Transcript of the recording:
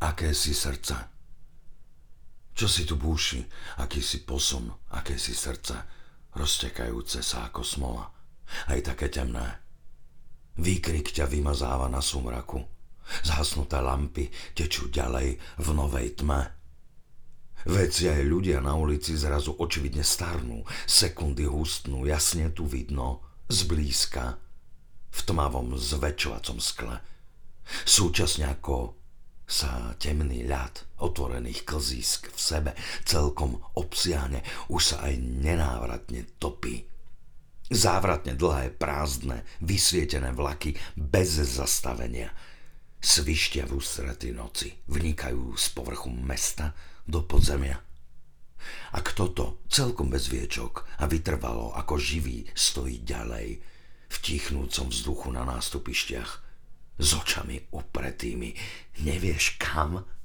Aké si srdce? Čo si tu búši? Aký si posun? Aké si srdce? Roztekajúce sa ako smola. Aj také temné. Výkrik ťa vymazáva na sumraku. Zhasnuté lampy tečú ďalej v novej tme. Veci aj ľudia na ulici zrazu očividne starnú, sekundy hustnú, jasne tu vidno, zblízka, v tmavom zväčšovacom skle. Súčasne ako sa temný ľad otvorených klzísk v sebe celkom obsiahne, už sa aj nenávratne topí. Závratne dlhé, prázdne, vysvietené vlaky bez zastavenia svištia v ústrety noci, vnikajú z povrchu mesta do podzemia. A kto to celkom bez viečok a vytrvalo ako živý stojí ďalej v tichnúcom vzduchu na nástupišťach, s očami upretými, nevieš kam?